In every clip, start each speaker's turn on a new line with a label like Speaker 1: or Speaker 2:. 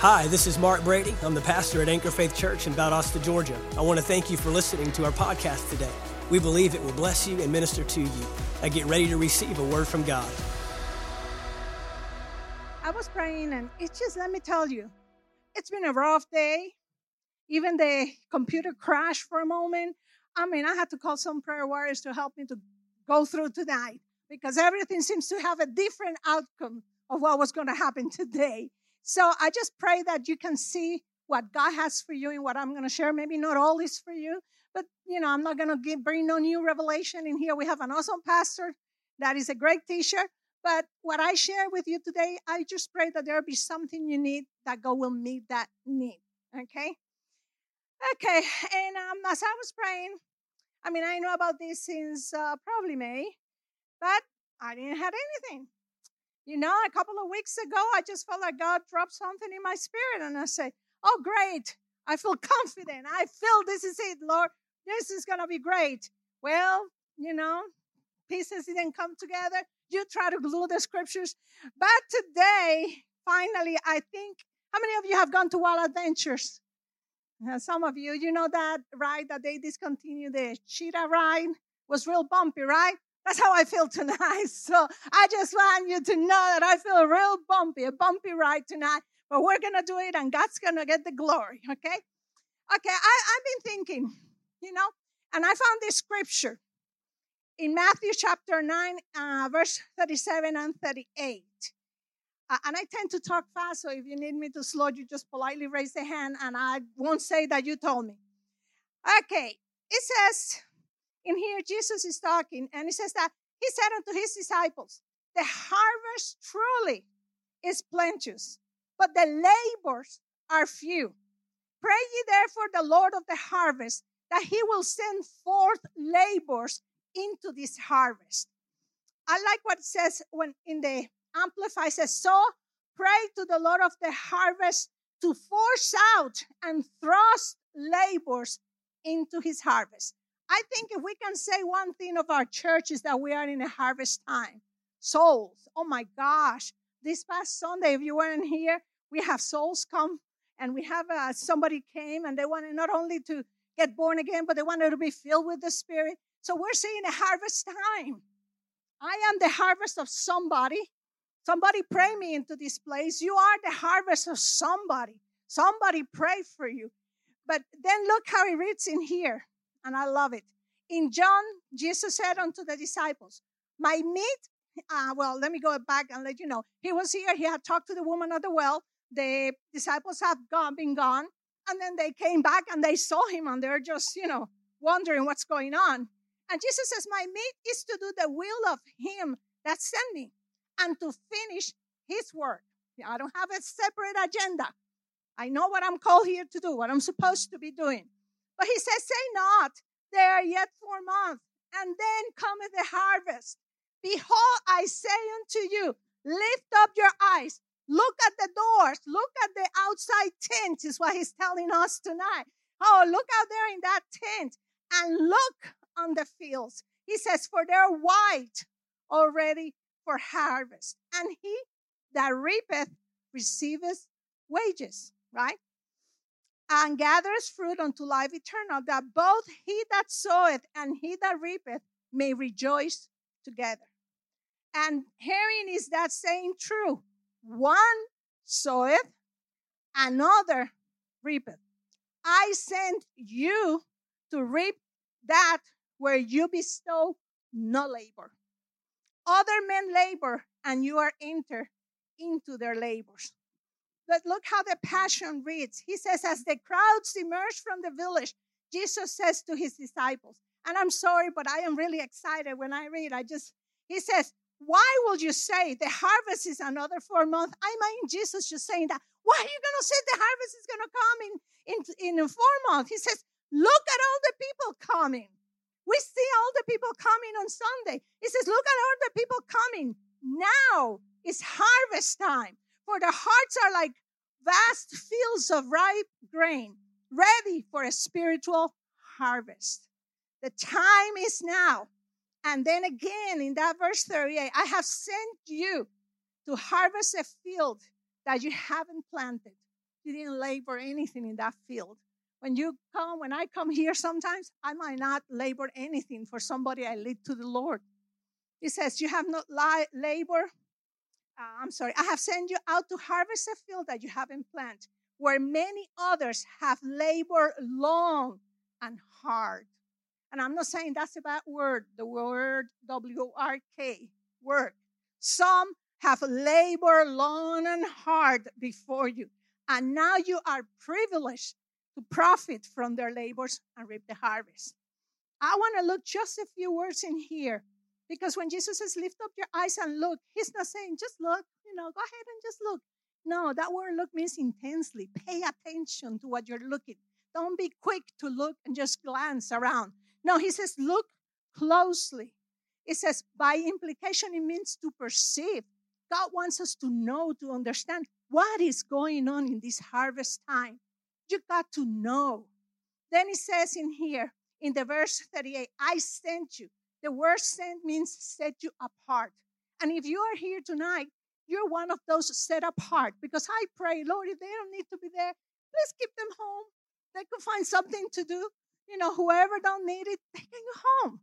Speaker 1: Hi, this is Mark Brady. I'm the pastor at Anchor Faith Church in Valdosta, Georgia. I want to thank you for listening to our podcast today. We believe it will bless you and minister to you. I get ready to receive a word from God.
Speaker 2: I was praying, and it's just, let me tell you, it's been a rough day. Even the computer crashed for a moment. I mean, I had to call some prayer warriors to help me to go through tonight because everything seems to have a different outcome of what was going to happen today. So I just pray that you can see what God has for you and what I'm going to share. Maybe not all is for you, but you know, I'm not going to bring no new revelation in here. We have an awesome pastor that is a great teacher. But what I share with you today, I just pray that there be something you need that God will meet that need. Okay? Okay. And um, as I was praying, I mean, I know about this since uh, probably May, but I didn't have anything. You know, a couple of weeks ago, I just felt like God dropped something in my spirit, and I said, Oh, great. I feel confident. I feel this is it, Lord. This is to be great. Well, you know, pieces didn't come together. You try to glue the scriptures. But today, finally, I think, how many of you have gone to Wild Adventures? Uh, some of you, you know that ride that they discontinued, the cheetah ride was real bumpy, right? That's how I feel tonight. So I just want you to know that I feel real bumpy, a bumpy ride tonight. But we're to do it and God's to get the glory, okay? Okay, I, I've been thinking, you know, and I found this scripture in Matthew chapter 9, uh, verse 37 and 38. Uh, and I tend to talk fast, so if you need me to slow, you just politely raise the hand and I won't say that you told me. Okay, it says, in here, Jesus is talking, and he says that he said unto his disciples, The harvest truly is plenteous, but the labors are few. Pray ye therefore the Lord of the harvest that he will send forth labors into this harvest. I like what it says when in the Amplify says, So pray to the Lord of the harvest to force out and thrust labors into his harvest. I think if we can say one thing of our church is that we are in a harvest time. Souls. Oh my gosh. This past Sunday, if you weren't here, we have souls come and we have uh, somebody came and they wanted not only to get born again, but they wanted to be filled with the Spirit. So we're seeing a harvest time. I am the harvest of somebody. Somebody pray me into this place. You are the harvest of somebody. Somebody pray for you. But then look how he reads in here and I love it. In John, Jesus said unto the disciples, My meat, uh, well, let me go back and let you know. He was here, he had talked to the woman at the well. The disciples have gone, been gone, and then they came back and they saw him and they're just, you know, wondering what's going on. And Jesus says, My meat is to do the will of him that sent me and to finish his work. I don't have a separate agenda. I know what I'm called here to do, what I'm supposed to be doing. But he says, Say not, there are yet four months, and then cometh the harvest. Behold, I say unto you, lift up your eyes, look at the doors, look at the outside tent, is what he's telling us tonight. Oh, look out there in that tent and look on the fields. He says, For they're white already for harvest. And he that reapeth receiveth wages, right? And gathers fruit unto life eternal, that both he that soweth and he that reapeth may rejoice together. And herein is that saying true. One soweth, another reapeth. I sent you to reap that where you bestow no labor. Other men labor, and you are entered into their labors. But look how the Passion reads. He says, As the crowds emerged from the village, Jesus says to his disciples, and I'm sorry, but I am really excited when I read. I just, he says, Why will you say the harvest is another four months? I mean, Jesus just saying that. Why are you going to say the harvest is going to come in, in, in four months? He says, Look at all the people coming. We see all the people coming on Sunday. He says, Look at all the people coming. Now is harvest time. For the hearts are like vast fields of ripe grain, ready for a spiritual harvest. The time is now. And then again in that verse 38, I have sent you to harvest a field that you haven't planted. you didn't labor anything in that field. When you come, when I come here sometimes, I might not labor anything for somebody I lead to the Lord. He says, You have not labor. Uh, I'm sorry, I have sent you out to harvest a field that you haven't planted, where many others have labored long and hard. And I'm not saying that's a bad word, the word W R K, work. Some have labored long and hard before you, and now you are privileged to profit from their labors and reap the harvest. I want to look just a few words in here because when Jesus says, lift up your eyes and look, he's not saying, just look, you know, go ahead and just look. No, that word look means intensely. Pay attention to what you're looking. Don't be quick to look and just glance around. No, he says, look closely. It says, by implication, it means to perceive. God wants us to know, to understand what is going on in this harvest time. You got to know. Then it says in here, in the verse 38, I sent you. The word sent means set you apart. And if you are here tonight, you're one of those set apart because I pray, Lord, if they don't need to be there, please keep them home. They could find something to do. You know, whoever don't need it, they can go home.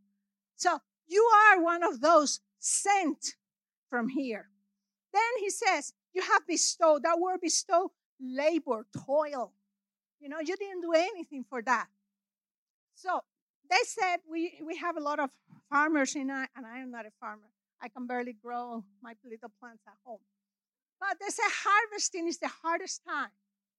Speaker 2: So you are one of those sent from here. Then he says, you have bestowed, that word bestow, labor, toil. You know, you didn't do anything for that. So they said we, we have a lot of farmers in and I am not a farmer. I can barely grow my little plants at home. But they say harvesting is the hardest time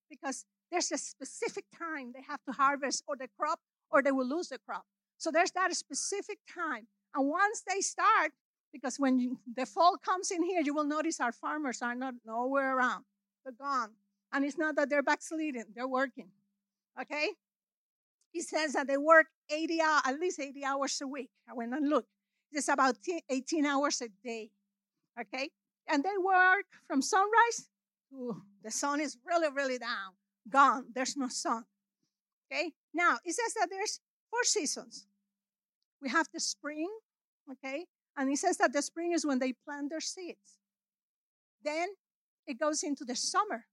Speaker 2: because there's a specific time they have to harvest or the crop or they will lose the crop. So there's that specific time. And once they start, because when you, the fall comes in here, you will notice our farmers are not nowhere around. They're gone. And it's not that they're backsliding, they're working. Okay? He says that they work 80 hours, at least 80 hours a week. I went and looked. It's about 18 hours a day. Okay? And they work from sunrise to the sun is really, really down, gone. There's no sun. Okay? Now, it says that there's four seasons. We have the spring, okay? And it says that the spring is when they plant their seeds. Then it goes into the summer.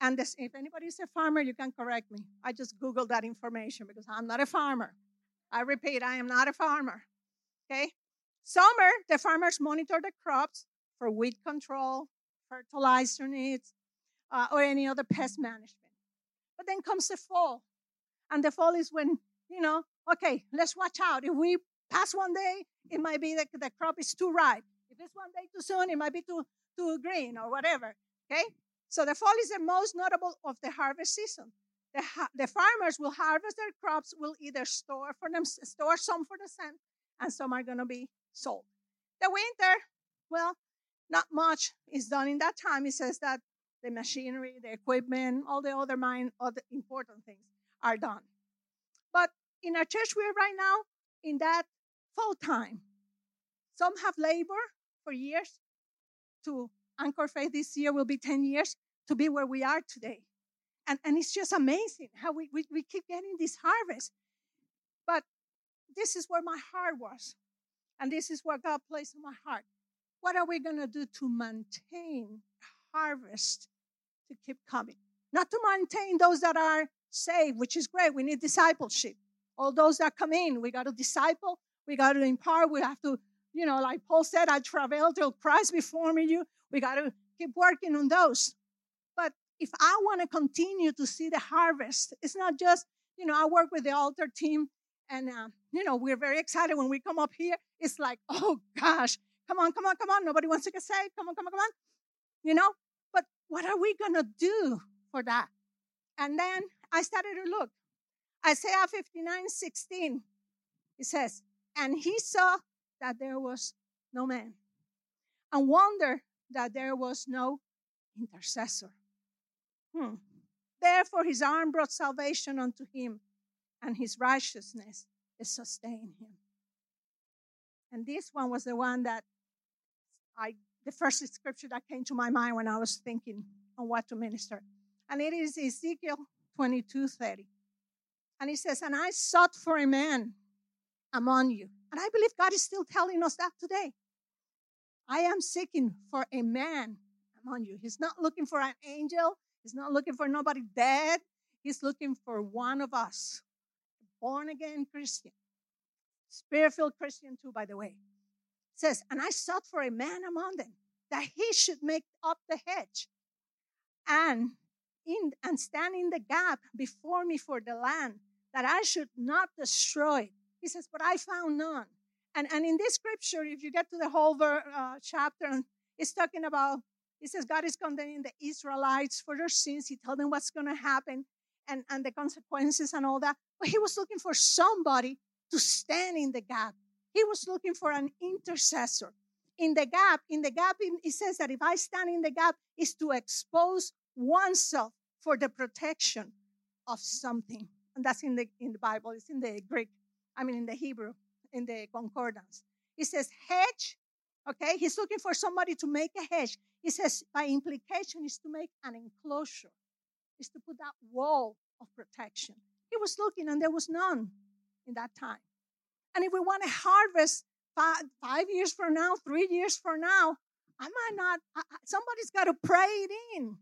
Speaker 2: And this, if anybody's a farmer, you can correct me. I just Googled that information because I'm not a farmer. I repeat, I am not a farmer. Okay? Summer, the farmers monitor the crops for weed control, fertilizer needs, uh, or any other pest management. But then comes the fall. And the fall is when, you know, okay, let's watch out. If we pass one day, it might be that the crop is too ripe. If it's one day too soon, it might be too, too green or whatever. Okay? So the fall is the most notable of the harvest season. The, the farmers will harvest their crops, will either store for them, store some for the sun, and some are going to be sold. The winter, well, not much is done in that time. It says that the machinery, the equipment, all the other mine, the important things are done. But in our church, we're right now in that fall time. Some have labor for years to Anchor Faith this year will be 10 years to be where we are today. And, and it's just amazing how we, we, we keep getting this harvest. But this is where my heart was. And this is what God placed in my heart. What are we going to do to maintain harvest to keep coming? Not to maintain those that are saved, which is great. We need discipleship. All those that come in, we got to disciple, we got to impart, we have to, you know, like Paul said, I travel till Christ before me you. We got to keep working on those. But if I want to continue to see the harvest, it's not just, you know, I work with the altar team and, uh, you know, we're very excited when we come up here. It's like, oh gosh, come on, come on, come on. Nobody wants to get saved. Come on, come on, come on. You know, but what are we going to do for that? And then I started to look. Isaiah 59 16, it says, And he saw that there was no man, and wondered that there was no intercessor. Hmm. Therefore, his arm brought salvation unto him, and his righteousness sustained him. And this one was the one that I, the first scripture that came to my mind when I was thinking on what to minister. And it is Ezekiel 22 30. And he says, And I sought for a man among you. And I believe God is still telling us that today. I am seeking for a man among you. He's not looking for an angel. He's not looking for nobody dead. He's looking for one of us, born again Christian, spirit filled Christian too, by the way. It says, and I sought for a man among them that he should make up the hedge and in and stand in the gap before me for the land that I should not destroy. He says, but I found none. And, and in this scripture, if you get to the whole ver, uh, chapter, it's talking about, he says God is condemning the Israelites for their sins. He told them what's going to happen and, and the consequences and all that. But he was looking for somebody to stand in the gap. He was looking for an intercessor. In the gap, in the gap, it says that if I stand in the gap, is to expose oneself for the protection of something. And that's in the in the Bible, it's in the Greek, I mean in the Hebrew, in the concordance. It says hedge, okay? He's looking for somebody to make a hedge. He says by implication is to make an enclosure, is to put that wall of protection. He was looking and there was none in that time. And if we want to harvest five, five years from now, three years from now, I might not, I, somebody's got to pray it in.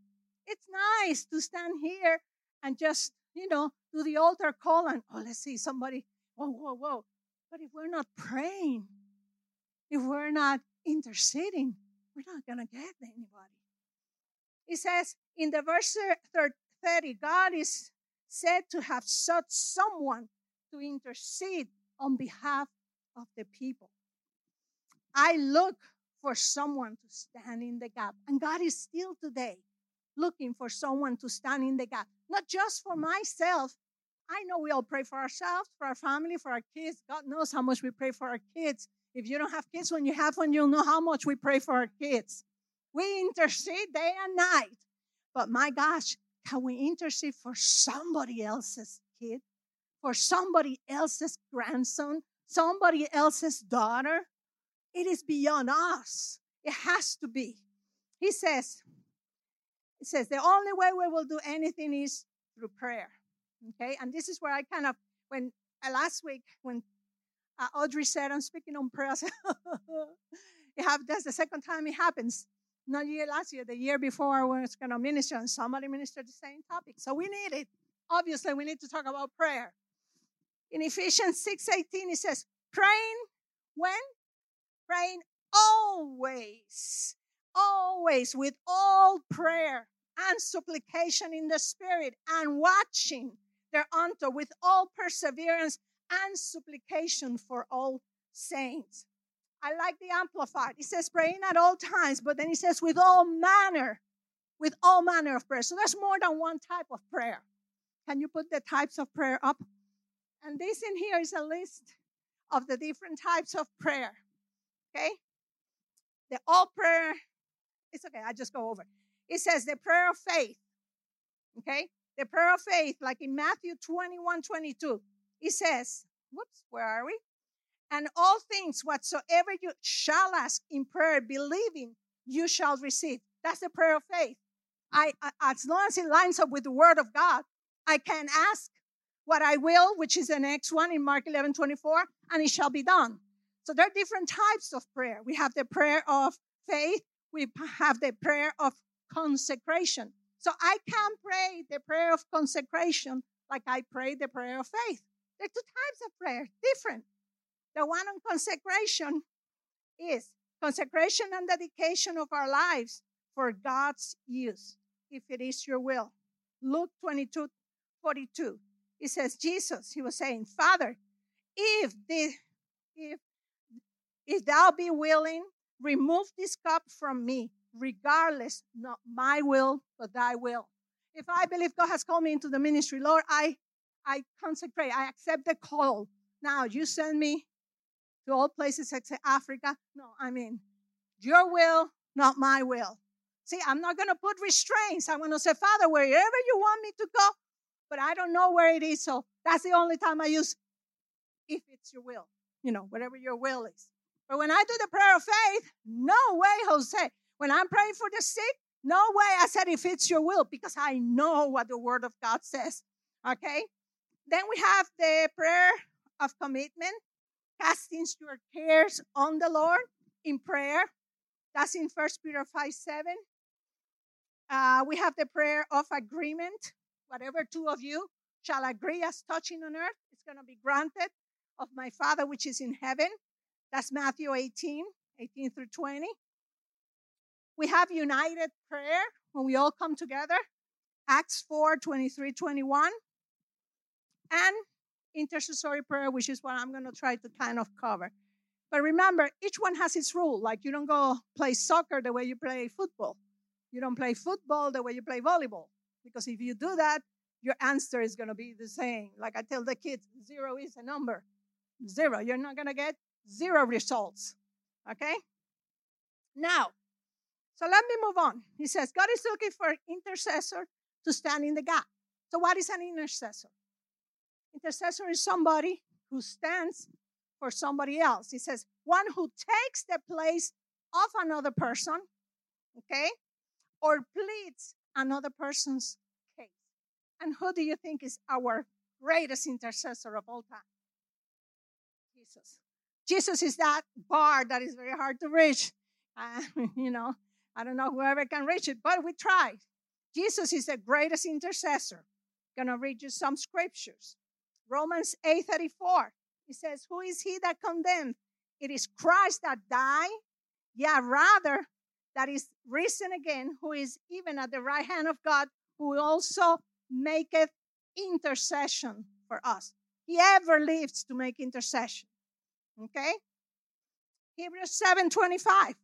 Speaker 2: It's nice to stand here and just, you know, do the altar call and, oh, let's see, somebody, whoa, whoa, whoa. But if we're not praying, if we're not interceding, we're not going to get anybody. It says in the verse 30, God is said to have sought someone to intercede on behalf of the people. I look for someone to stand in the gap. And God is still today looking for someone to stand in the gap, not just for myself. I know we all pray for ourselves, for our family, for our kids. God knows how much we pray for our kids. If you don't have kids, when you have one, you'll know how much we pray for our kids. We intercede day and night. But my gosh, can we intercede for somebody else's kid, for somebody else's grandson, somebody else's daughter? It is beyond us. It has to be. He says, he says the only way we will do anything is through prayer. Okay, and this is where I kind of when uh, last week when uh, Audrey said I'm speaking on prayer, it have that's the second time it happens. Not year last year, the year before I was going to minister, and somebody ministered the same topic. So we need it. Obviously, we need to talk about prayer. In Ephesians 6:18, it says, praying when? Praying always always with all prayer and supplication in the Spirit and watching thereunto with all perseverance and supplication for all saints. I like the Amplified. It says praying at all times, but then it says with all manner, with all manner of prayer. So there's more than one type of prayer. Can you put the types of prayer up? And this in here is a list of the different types of prayer. Okay? The all prayer it's okay, I just go over. It says the prayer of faith. Okay? The prayer of faith, like in Matthew 21 22, it says, whoops, where are we? And all things whatsoever you shall ask in prayer, believing you shall receive. That's the prayer of faith. I, as long as it lines up with the word of God, I can ask what I will, which is the next one in Mark 11 24, and it shall be done. So there are different types of prayer. We have the prayer of faith, we have the prayer of consecration. So I can't pray the prayer of consecration like I pray the prayer of faith. There are two types of prayer, different. The one on consecration is consecration and dedication of our lives for God's use, if it is your will. Luke 22 42. It says, Jesus, he was saying, Father, if the if if thou be willing, Remove this cup from me, regardless, not my will, but thy will. If I believe God has called me into the ministry, Lord, I, I consecrate, I accept the call. Now you send me to all places except Africa. No, I mean, your will, not my will. See, I'm not going to put restraints. I'm going to say, Father, wherever you want me to go, but I don't know where it is. So that's the only time I use if it's your will, you know, whatever your will is. But when I do the prayer of faith, no way, Jose. When I'm praying for the sick, no way. I said, if it's your will, because I know what the word of God says. Okay? Then we have the prayer of commitment, casting your cares on the Lord in prayer. That's in First Peter 5 7. Uh, we have the prayer of agreement. Whatever two of you shall agree as touching on earth, it's going to be granted of my Father which is in heaven. That's Matthew 18, 18 through 20. We have united prayer when we all come together. Acts 4, 23, 21. And intercessory prayer, which is what I'm going to try to kind of cover. But remember, each one has its rule. Like you don't go play soccer the way you play football. You don't play football the way you play volleyball. Because if you do that, your answer is going to be the same. Like I tell the kids, zero is a number. Zero. You're not going to get zero results. Okay? Now, so let me move on. He says, God is looking for intercessor to stand in the gap. So, what is an intercessor? Intercessor is somebody who stands for somebody else. He says, one who takes the place of another person, okay, or pleads another person's case. And who do you think is our greatest intercessor of all time? Jesus. Jesus is that bar that is very hard to reach. Uh, you know, I don't know whoever can reach it, but we tried. Jesus is the greatest intercessor. Gonna read you some scriptures. Romans 8:34. He says, Who is he that condemned? It is Christ that died, yeah, rather that is risen again, who is even at the right hand of God, who also maketh intercession for us. He ever lives to make intercession. Okay? Hebrews 7:25.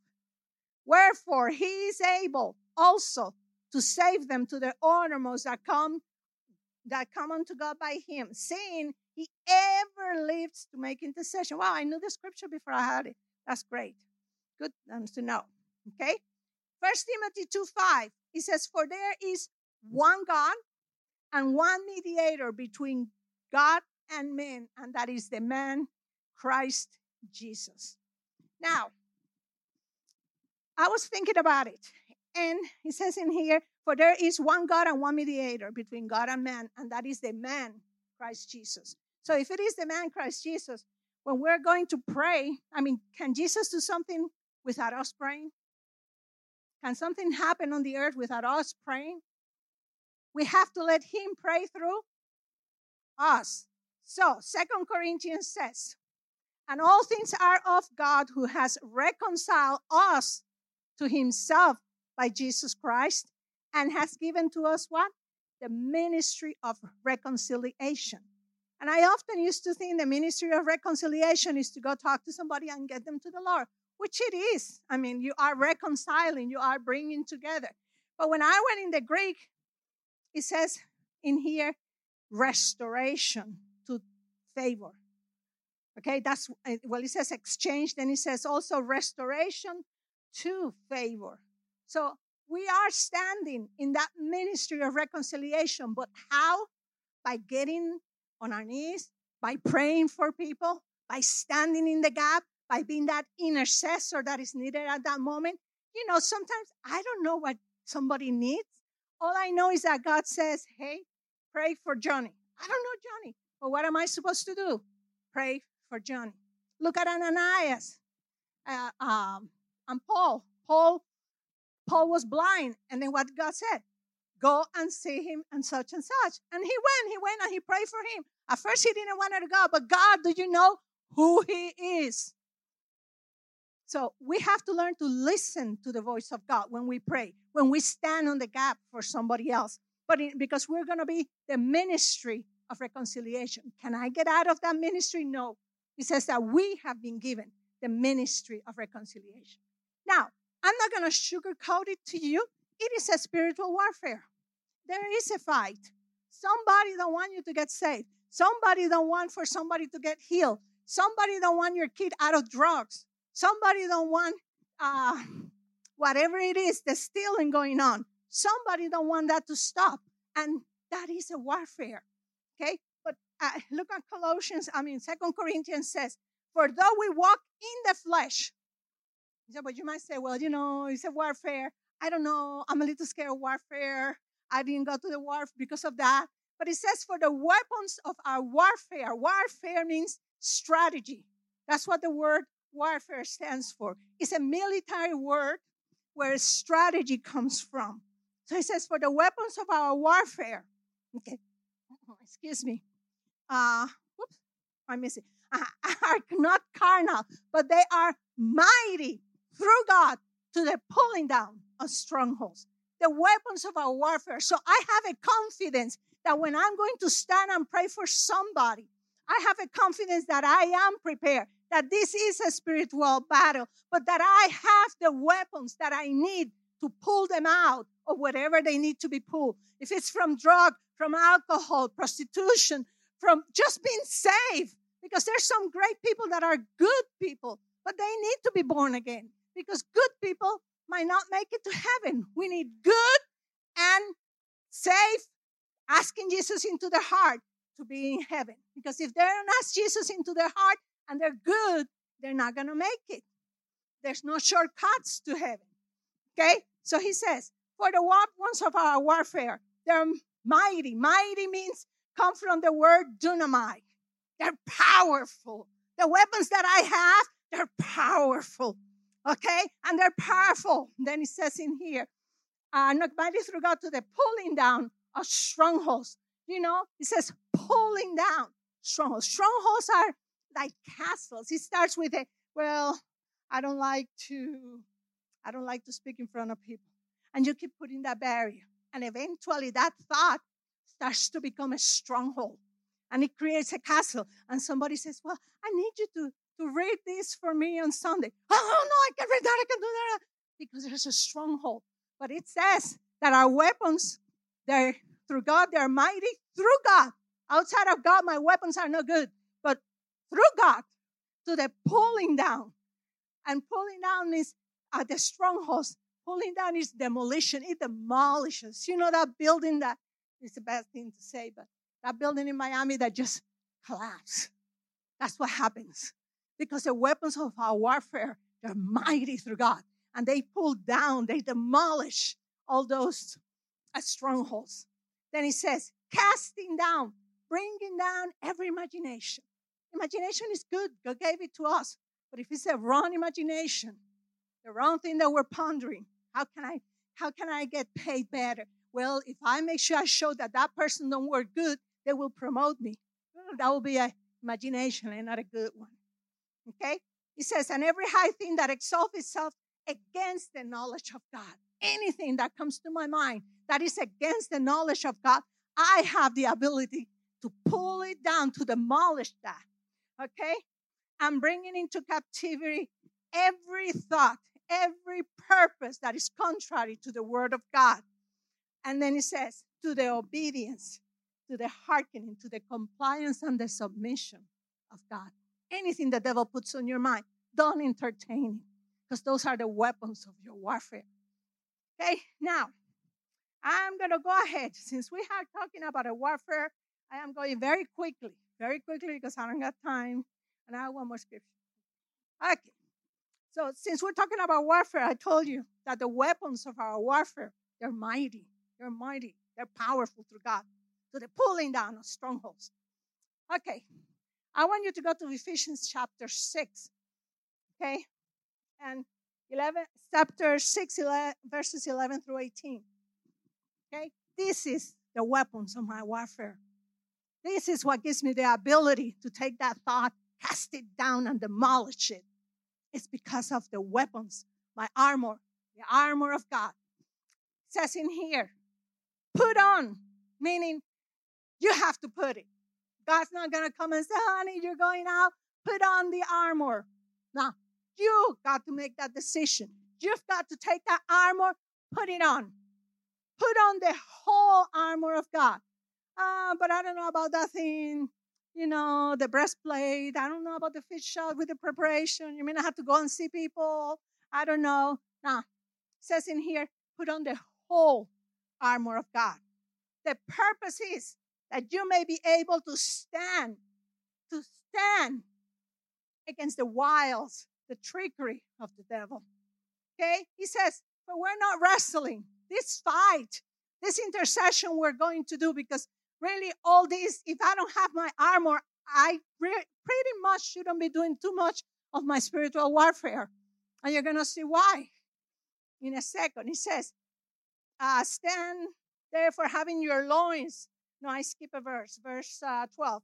Speaker 2: Wherefore he is able also to save them to the uttermost that come that come unto God by him, seeing he ever lives to make intercession. Wow, I knew the scripture before I had it. That's great. Good to know. Okay? First Timothy 2 5. He says, For there is one God and one mediator between God and men, and that is the man Christ Jesus. Now, I was thinking about it, and he says in here, For there is one God and one mediator between God and man, and that is the man Christ Jesus. So if it is the man Christ Jesus, when we're going to pray, I mean, can Jesus do something without us praying? Can something happen on the earth without us praying? We have to let him pray through us. So, Second Corinthians says, and all things are of God who has reconciled us to himself by Jesus Christ and has given to us what? The ministry of reconciliation. And I often used to think the ministry of reconciliation is to go talk to somebody and get them to the Lord, which it is. I mean, you are reconciling, you are bringing together. But when I went in the Greek, it says in here, restoration to favor. Okay, that's eh, well, it says exchange, then it says also restoration to favor. So we are standing in that ministry of reconciliation, but how? By getting on our knees, by praying for people, by standing in the gap, by being that intercessor that is needed at that moment. You know, sometimes I don't know what somebody needs. All I know is that God says, hey, pray for Johnny. I don't know Johnny, but what am I supposed to do? Pray for Johnny. Look at Ananias uh, um, and Paul. Paul, Paul was blind, and then what God said, go and see him and such and such. And he went, he went and he prayed for him. At first he didn't want to go, but God, do you know who he is? So we have to learn to listen to the voice of God when we pray, when we stand on the gap for somebody else. But it, because we're going to be the ministry of reconciliation. Can I get out of that ministry? No. He says that we have been given the ministry of reconciliation. Now, I'm not going to sugarcoat it to you. It is a spiritual warfare. There is a fight. Somebody don't want you to get saved. Somebody don't want for somebody to get healed. Somebody don't want your kid out of drugs. Somebody don't want uh, whatever it is, the stealing going on. Somebody don't want that to stop. And that is a warfare. Okay? But uh, look at Colossians, I mean, Second Corinthians says, For though we walk in the flesh, but you might say, well, you know, it's a warfare. I don't know. I'm a little scared of warfare. I didn't go to the war because of that. But it says, for the weapons of our warfare. Warfare means strategy. That's what the word warfare stands for. It's a military word where strategy comes from. So it says, for the weapons of our warfare, okay, excuse me, uh, whoops, I miss it, are not carnal, but they are mighty through God to the pulling down of strongholds. The weapons of our warfare. So I have a confidence that when I'm going to stand and pray for somebody, I have a confidence that I am prepared, that this is a spiritual battle, but that I have the weapons that I need to pull them out of whatever they need to be pulled. If it's from drug, from alcohol, prostitution, from just being saved, because there's some great people that are good people, but they need to be born again because good people might not make it to heaven. We need good and safe, asking Jesus into their heart to be in heaven. Because if they don't ask Jesus into their heart and they're good, they're not going to make it. There's no shortcuts to heaven. Okay? So he says, for the ones of our warfare, they're mighty. Mighty means come from the word dunamai. They're powerful. The weapons that I have, they're powerful. Okay? And they're powerful. Then he says in here, uh, not mighty through God to the pulling down of strongholds. You know, he says pulling down strongholds. Strongholds are like castles. He starts with a, well, I don't like to, I don't like to speak in front of people. And you keep putting that barrier. And eventually that thought starts to become a stronghold. And it creates a castle. And somebody says, Well, I need you to, to read this for me on Sunday. Oh, no, I can read that, I can do that. Because there's a stronghold. But it says that our weapons, they're through God, they're mighty through God. Outside of God, my weapons are no good. But through God, to the pulling down. And pulling down is uh, the strongholds. Pulling down is demolition. It demolishes. You know that building that is the bad thing to say, but that building in Miami that just collapsed. That's what happens. Because the weapons of our warfare, they're mighty through God. And they pull down, they demolish all those uh, strongholds. Then he says, casting down, bringing down every imagination. Imagination is good. God gave it to us. But if it's a wrong imagination, the wrong thing that we're pondering, how can I how can I get paid better? Well, if I make sure I show that that person don't work good, they will promote me. That will be an imagination and not a good one. Okay? He says, and every high thing that exalts itself against the knowledge of God, anything that comes to my mind that is against the knowledge of God, I have the ability to pull it down, to demolish that. Okay? I'm bringing into captivity every thought, every purpose that is contrary to the word of God. And then he says, to the obedience, to the hearkening, to the compliance and the submission of God. Anything the devil puts on your mind, don't entertain it, because those are the weapons of your warfare. Okay, now I'm going to go ahead. Since we are talking about a warfare, I am going very quickly, very quickly because I don't got time. And I have one more scripture. Okay. So since we're talking about warfare, I told you that the weapons of our warfare, they're mighty. They're mighty. They're powerful through God. So the pulling down of strongholds. Okay. I want you to go to Ephesians chapter 6. Okay. And 11, chapter 6, 11, verses 11 through 18. Okay? This is the weapons of my warfare. This is what gives me the ability to take that thought, cast it down, and demolish it. It's because of the weapons, my armor, the armor of God. It says in here, put on, meaning you have to put it. God's not going to come and say, honey, you're going out, put on the armor. Now, you got to make that decision. You've got to take that armor, put it on. Put on the whole armor of God. Uh, but I don't know about that thing, you know, the breastplate. I don't know about the fish shot with the preparation. You mean I have to go and see people? I don't know. Now, says in here, put on the whole armor of God. The purpose is that you may be able to stand, to stand against the wiles, the trickery of the devil. Okay? He says, but we're not wrestling this fight, this intercession we're going to do because really all this, if I don't have my armor, I re- pretty much shouldn't be doing too much of my spiritual warfare. And you're going to see why in a second. He says, uh, stand therefore having your loins. No, I skip a verse, verse uh, 12.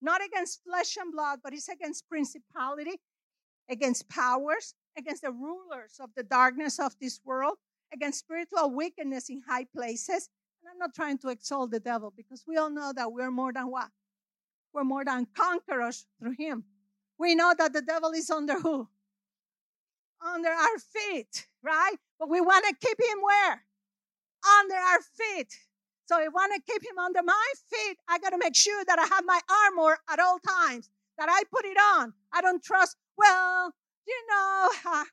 Speaker 2: Not against flesh and blood, but it's against principality, against powers, against the rulers of the darkness of this world, against spiritual wickedness in high places. And I'm not trying to exalt the devil because we all know that we're more than what? We're more than conquerors through him. We know that the devil is under who? Under our feet, right? But we want to keep him where? Under our feet. So if I want to keep him under my feet, I got to make sure that I have my armor at all times, that I put it on. I don't trust, well, you know, uh,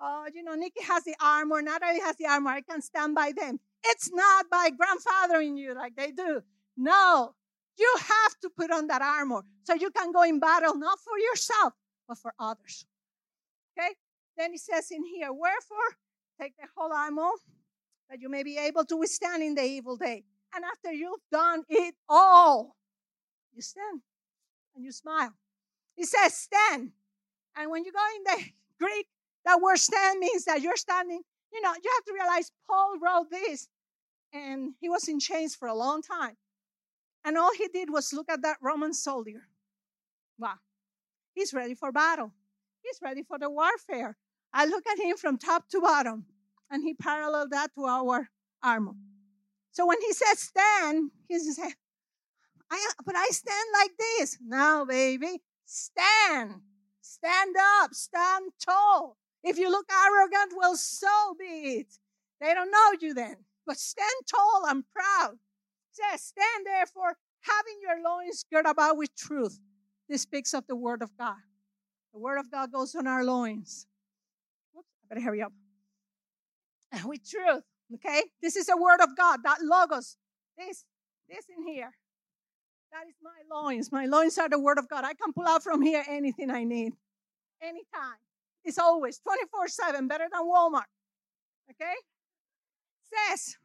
Speaker 2: oh, you know, Nikki has the armor, Natalie has the armor. I can stand by them. It's not by grandfathering you like they do. No, you have to put on that armor so you can go in battle, not for yourself, but for others. Okay? Then it says in here, wherefore, take the whole armor that you may be able to withstand in the evil day. And after you've done it all, you stand and you smile. It says stand. And when you go in the Greek, that word stand means that you're standing. You know, you have to realize Paul wrote this and he was in chains for a long time. And all he did was look at that Roman soldier. Wow. He's ready for battle. He's ready for the warfare. I look at him from top to bottom, and he paralleled that to our armor. So when he says stand, he says, I, but I stand like this. No, baby, stand. Stand up, stand tall. If you look arrogant, well, so be it. They don't know you then. But stand tall and proud says, Stand therefore, having your loins girt about with truth. This speaks of the Word of God. The Word of God goes on our loins. I better hurry up. And with truth, okay? This is the Word of God, that logos. This, this in here. That is my loins. My loins are the Word of God. I can pull out from here anything I need, anytime. It's always 24 7, better than Walmart. Okay? Says,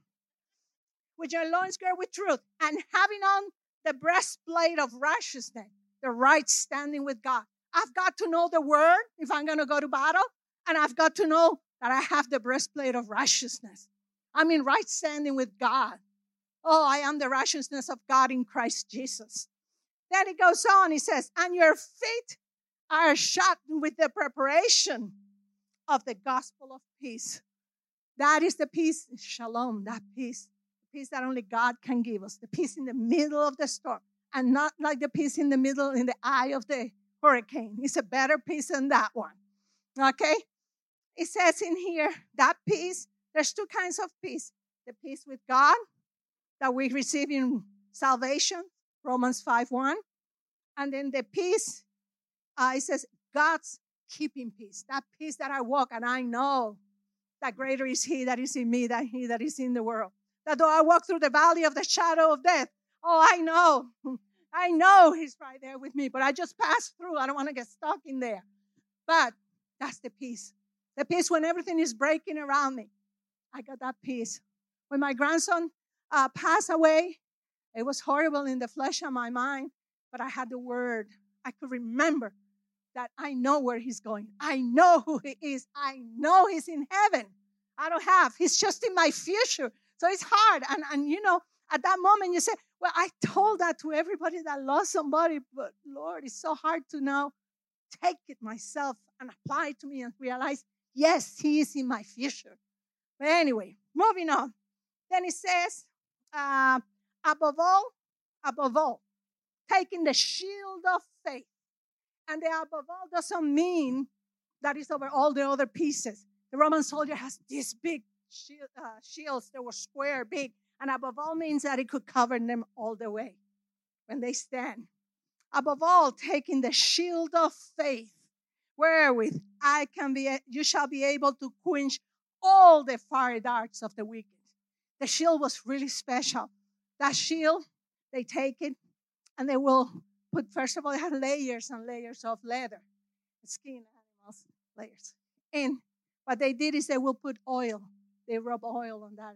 Speaker 2: with your loins girded with truth, and having on the breastplate of righteousness, the right standing with God. I've got to know the word if I'm going to go to battle, and I've got to know that I have the breastplate of righteousness. I'm in right standing with God. Oh, I am the righteousness of God in Christ Jesus. Then he goes on, he says, and your feet are shod with the preparation of the gospel of peace. That is the peace, shalom, that peace the peace that only God can give us, the peace in the middle of the storm, and not like the peace in the middle, in the eye of the hurricane. It's a better peace than that one. Okay? It says in here that peace, there's two kinds of peace the peace with God that we receive in salvation, Romans 5 1. And then the peace, uh, it says God's keeping peace, that peace that I walk and I know that greater is He that is in me than He that is in the world that though I walk through the valley of the shadow of death, oh, I know, I know He's right there with me, but I just pass through. I don't want to get stuck in there. But that's the peace. The peace when everything is breaking around me. I got that peace. When my grandson uh, passed away, it was horrible in the flesh of my mind, but I had the word. I could remember that I know where he's going. I know who he is. I know he's in heaven. I don't have. He's just in my future. So it's hard. And, and you know, at that moment you say, well, I told that to everybody that lost somebody, but Lord, it's so hard to now take it myself and apply it to me and realize, yes, He is in my future. But anyway, moving on. Then it says, uh, above all, above all, taking the shield of faith. And the above all doesn't mean that is over all the other pieces. The Roman soldier has these big shield, uh, shields that were square, big, and above all means that it could cover them all the way when they stand. Above all, taking the shield of faith, wherewith I can be, you shall be able to quench all the fiery darts of the wicked. The shield was really special. That shield, they take it and they will put, first of all, they have layers and layers of leather, skin animals, layers. And what they did is they will put oil they rub oil on that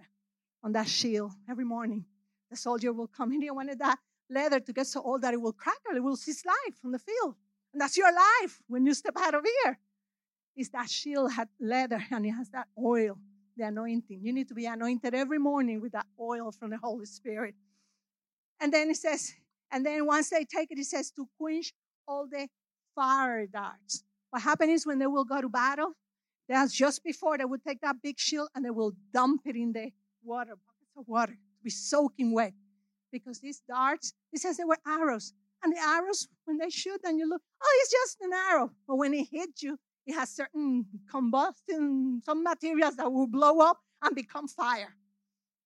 Speaker 2: on that shield every morning. The soldier will come in. He wanted that leather to get so old that it will crack or it will cease life from the field. And that's your life when you step out of here. Is that shield had leather and it has that oil the anointing. You need to be anointed every morning with that oil from the Holy Spirit. And then it says, and then once they take it, it says to quench all the fire darts. What happens is when they will go to battle, that's just before they would take that big shield and they will dump it in the water, buckets of water, to be soaking wet. Because these darts, it says they were arrows. And the arrows, when they shoot, and you look, oh, it's just an arrow. But when it hits you, it has certain combustion, some materials that will blow up and become fire.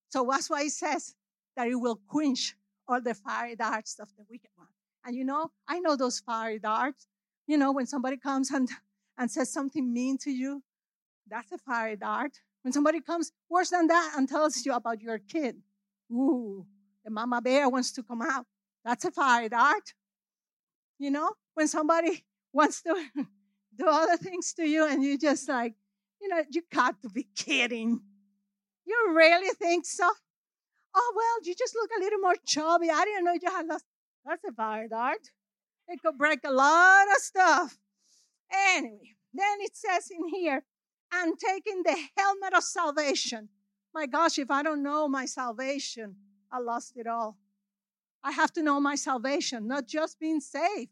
Speaker 2: So that's why it says that it will quench all the fiery darts of the wicked one. And you know, I know those fiery darts. You know, when somebody comes and, and says something mean to you, that's a fiery dart. When somebody comes worse than that and tells you about your kid, ooh, the mama bear wants to come out. That's a fiery dart. You know, when somebody wants to do other things to you and you just like, you know, you got to be kidding. You really think so? Oh, well, you just look a little more chubby. I didn't know you had lost. That's a fire dart. It could break a lot of stuff. Anyway, then it says in here, and taking the helmet of salvation. My gosh, if I don't know my salvation, I lost it all. I have to know my salvation, not just being saved.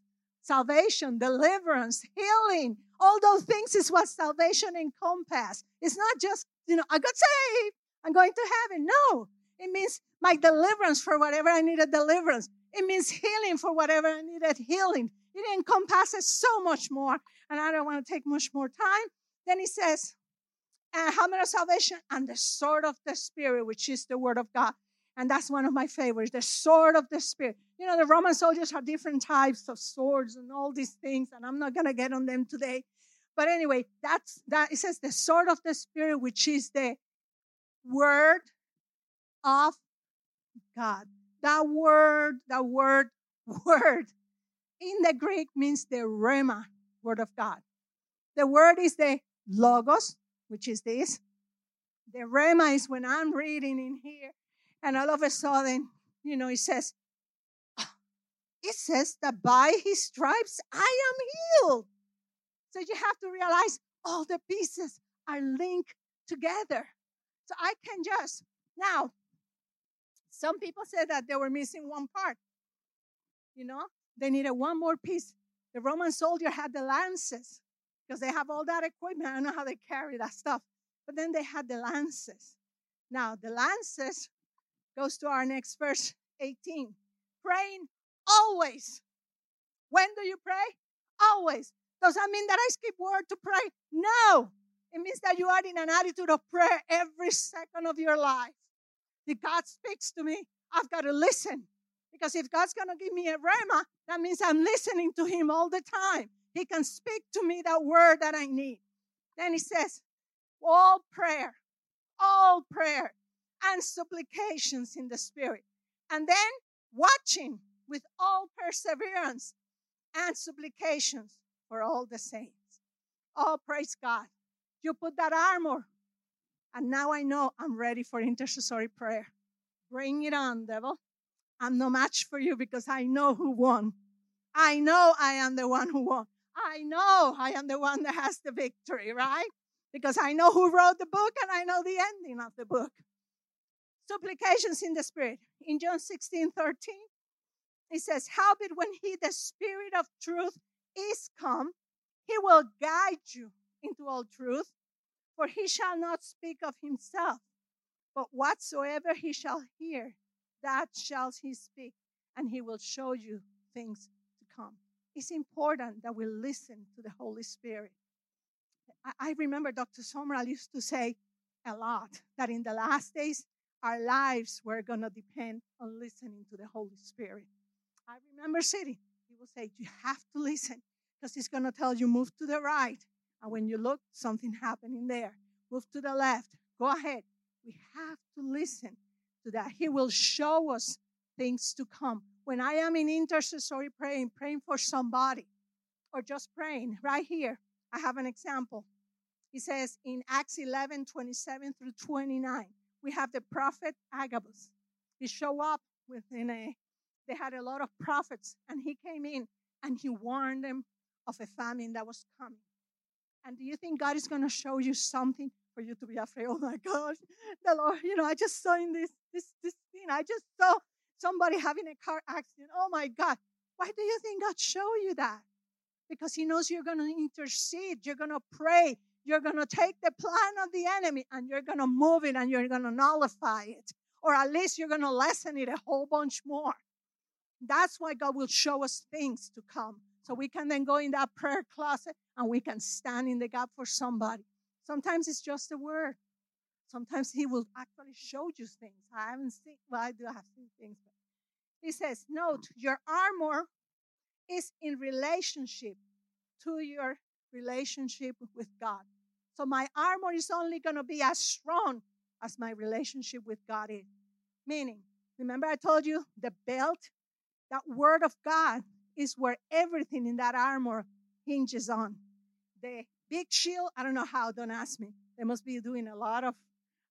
Speaker 2: Salvation, deliverance, healing, all those things is what salvation encompasses. It's not just, you know, I got saved, I'm going to heaven. No, it means my deliverance for whatever I needed deliverance. It means healing for whatever I needed healing. It encompasses so much more. And I don't want to take much more time. Then he says, and helmet of salvation and the sword of the spirit, which is the word of God. And that's one of my favorites, the sword of the spirit. You know, the Roman soldiers have different types of swords and all these things, and I'm not gonna get on them today. But anyway, that's that it says the sword of the spirit, which is the word of God. That word, that word, word in the Greek means the rhema, word of God. The word is the logos, which is this. The rhema is when I'm reading in here, and all of a sudden, you know, it says, ah, it says that by his stripes I am healed. So you have to realize all the pieces are linked together. So I can just now some people said that they were missing one part. You know, they needed one more piece. The Roman soldier had the lances because they have all that equipment. I don't know how they carry that stuff. But then they had the lances. Now, the lances goes to our next verse 18. Praying always. When do you pray? Always. Does that mean that I skip word to pray? No. It means that you are in an attitude of prayer every second of your life. If God speaks to me, I've got to listen. Because if God's going to give me a rhema, that means I'm listening to Him all the time. He can speak to me that word that I need. Then He says, all prayer, all prayer and supplications in the Spirit. And then watching with all perseverance and supplications for all the saints. Oh, praise God. You put that armor and now I know I'm ready for intercessory prayer. Bring it on, devil. I'm no match for you because I know who won. I know I am the one who won. I know I am the one that has the victory, right? Because I know who wrote the book and I know the ending of the book. Supplications in the Spirit. In John 16 13, it says, Howbeit when he, the Spirit of truth, is come, he will guide you into all truth. For he shall not speak of himself, but whatsoever he shall hear, that shall he speak, and he will show you things to come. It's important that we listen to the Holy Spirit. I remember Dr. Sumrall used to say a lot that in the last days, our lives were going to depend on listening to the Holy Spirit. I remember sitting, he would say, You have to listen because he's going to tell you, move to the right, and when you look, something happening there. Move to the left. Go ahead. We have to listen to that. He will show us things to come. When I am in intercessory praying, praying for somebody, or just praying right here, I have an example. He says in Acts 11 27 through 29, we have the prophet Agabus. He showed up within a, they had a lot of prophets, and he came in and he warned them of a famine that was coming. And do you think God is going to show you something for you to be afraid? Oh my gosh, the Lord, you know, I just saw in this this this thing. I just saw somebody having a car accident. Oh my God. Why do you think God show you that? Because He knows you're going to intercede, you're going to pray, you're going to take the plan of the enemy and you're going to move it and you're going to nullify it. Or at least you're going to lessen it a whole bunch more. That's why God will show us things to come. So we can then go in that prayer closet and we can stand in the gap for somebody. Sometimes it's just a word. Sometimes He will actually show you things. I haven't seen, well, I do have seen things, but he says, Note, your armor is in relationship to your relationship with God. So my armor is only going to be as strong as my relationship with God is. Meaning, remember I told you the belt, that word of God is where everything in that armor hinges on. The big shield, I don't know how, don't ask me. They must be doing a lot of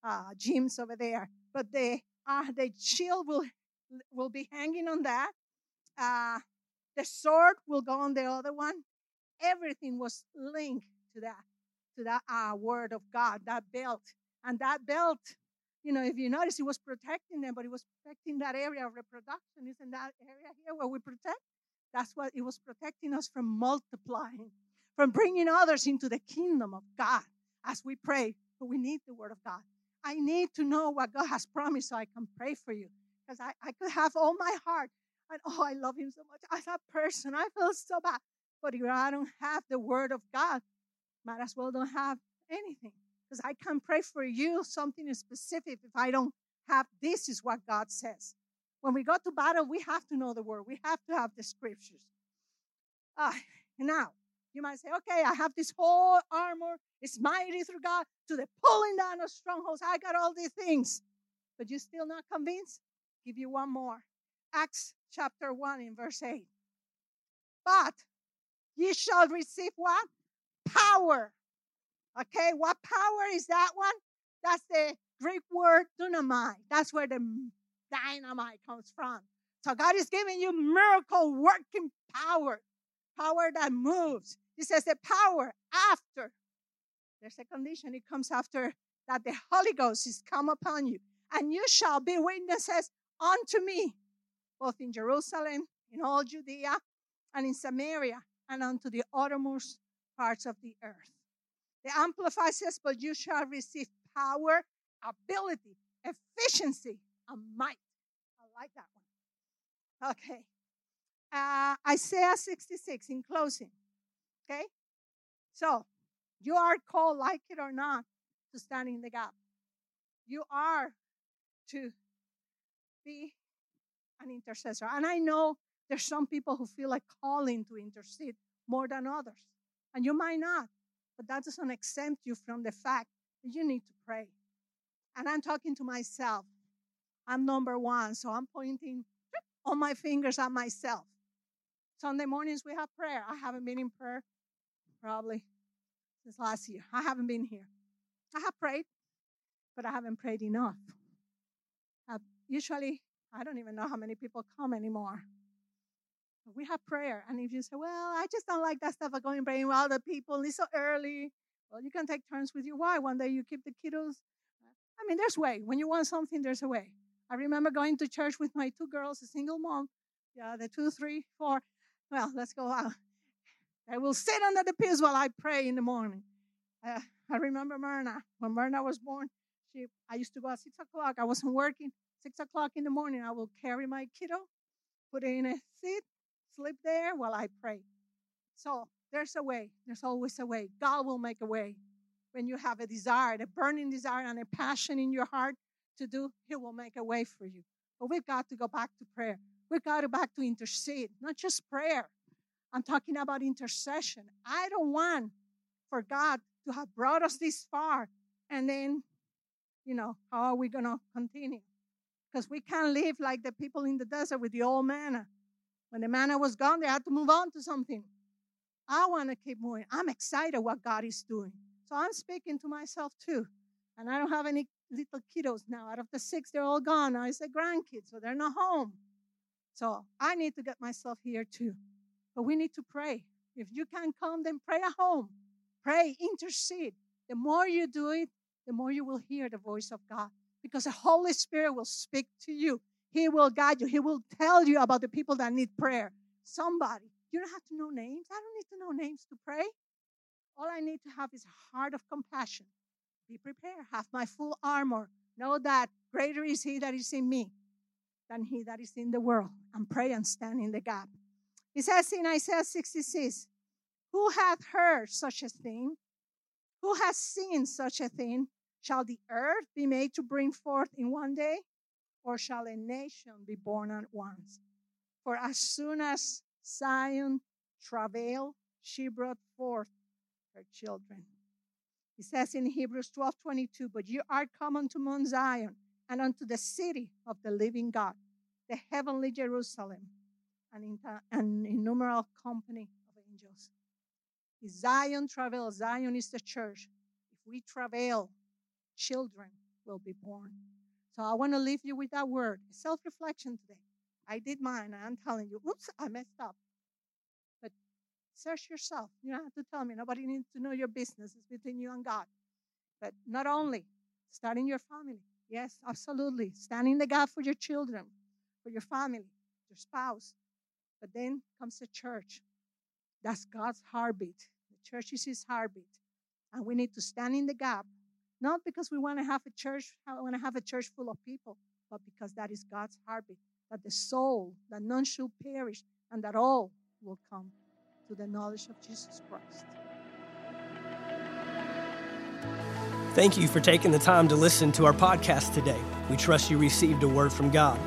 Speaker 2: uh, gyms over there. But the, uh, the shield will will be hanging on that. Uh, the sword will go on the other one. Everything was linked to that, to that uh, word of God, that belt. And that belt, you know, if you notice, it was protecting them, but it was protecting that area of reproduction. Isn't that area here where we protect? That's what it was protecting us from multiplying, from bringing others into the kingdom of God as we pray. But we need the word of God. I need to know what God has promised so I can pray for you because I, I could have all my heart and oh, I love him so much as a person. I feel so bad. But if I don't have the word of God, might as well don't have anything. Because I can't pray for you something specific if I don't have this is what God says. When we go to battle, we have to know the word. We have to have the scriptures. Uh, now, you might say, okay, I have this whole armor. It's mighty through God to the pulling down of strongholds. I got all these things. But you're still not convinced? give you one more. Acts chapter 1 in verse 8. But ye shall receive what? Power. Okay, what power is that one? That's the Greek word dynamite. That's where the dynamite comes from. So God is giving you miracle working power, power that moves. He says the power after. There's a condition. It comes after that the Holy Ghost is come upon you. And you shall be witnesses unto me, both in Jerusalem, in all Judea, and in Samaria, and unto the uttermost parts of the earth. The Amplified says, But you shall receive power, ability, efficiency, and might. I like that one. Okay. Uh, Isaiah 66 in closing. Okay? So, you are called, like it or not, to stand in the gap. You are to be an intercessor. And I know there's some people who feel like calling to intercede more than others. And you might not, but that doesn't exempt you from the fact that you need to pray. And I'm talking to myself. I'm number one, so I'm pointing all my fingers at myself. Sunday mornings we have prayer. I haven't been in prayer probably since last year. I haven't been here. I have prayed, but I haven't prayed enough uh, usually, I don't even know how many people come anymore. We have prayer. And if you say, well, I just don't like that stuff of going praying with other people, it's so early. Well, you can take turns with your wife. One day you keep the kiddos. I mean, there's way. When you want something, there's a way. I remember going to church with my two girls, a single mom. Yeah, the two, three, four. Well, let's go out. I will sit under the pews while I pray in the morning. Uh, I remember Myrna. When Myrna was born, she I used to go at six o'clock. I wasn't working six o'clock in the morning, I will carry my kiddo, put it in a seat, sleep there while I pray. So there's a way. There's always a way. God will make a way. When you have a desire, a burning desire and a passion in your heart to do, He will make a way for you. But we've got to go back to prayer. We've got to back to intercede, not just prayer. I'm talking about intercession. I don't want for God to have brought us this far and then, you know, how are we going to continue? because we can't live like the people in the desert with the old manna. When the manna was gone, they had to move on to something. I want to keep moving. I'm excited what God is doing. So I'm speaking to myself too. And I don't have any little kiddos now. Out of the six, they're all gone. Now it's the grandkids, so they're not home. So I need to get myself here too. But we need to pray. If you can't come, then pray at home. pray, intercede. The more you do it, the more you will hear the voice of God because the Holy Spirit will speak to you. He will guide you. He will tell you about the people that need prayer. Somebody. You don't have to know names. I don't need to know names to pray. All I need to have is a heart of compassion. Be prepared. Have my full armor. Know that greater is He that is in me than He that is in the world. And pray and stand in the gap. He says in Isaiah 66 Who hath heard such a thing? Who has seen such a thing? Shall the earth be made to bring forth in one day? Or shall a nation be born at once? For as soon as Zion travailed, she brought forth her children. He says in Hebrews 12 22, But you are come unto Mount Zion and unto the city of the living God, the heavenly Jerusalem, and an innumerable company of angels. If Zion travail, Zion is the church. If we travail, children will be born. So I want to leave you with that word self reflection today. I did mine, and I'm telling you, oops, I messed up. But search yourself. You don't have to tell me. Nobody needs to know your business. It's between you and God. But not only, start in your family. Yes, absolutely. Stand in the gap for your children, for your family, your spouse. But then comes the church. That's God's heartbeat. The church is his heartbeat. And we need to stand in the gap, not because we want to have a church, I want to have a church full of people, but because that is God's heartbeat that the soul, that none should perish, and that all will come to the knowledge of Jesus Christ.
Speaker 1: Thank you for taking the time to listen to our podcast today. We trust you received a word from God.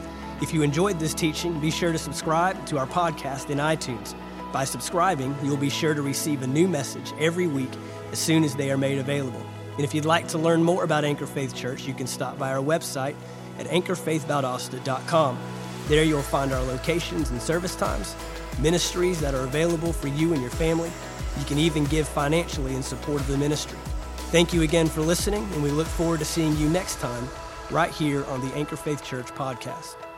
Speaker 1: If you enjoyed this teaching, be sure to subscribe to our podcast in iTunes. By subscribing, you'll be sure to receive a new message every week as soon as they are made available. And if you'd like to learn more about Anchor Faith Church, you can stop by our website at anchorfaithvaldosta.com. There you'll find our locations and service times, ministries that are available for you and your family. You can even give financially in support of the ministry. Thank you again for listening, and we look forward to seeing you next time right here on the Anchor Faith Church podcast.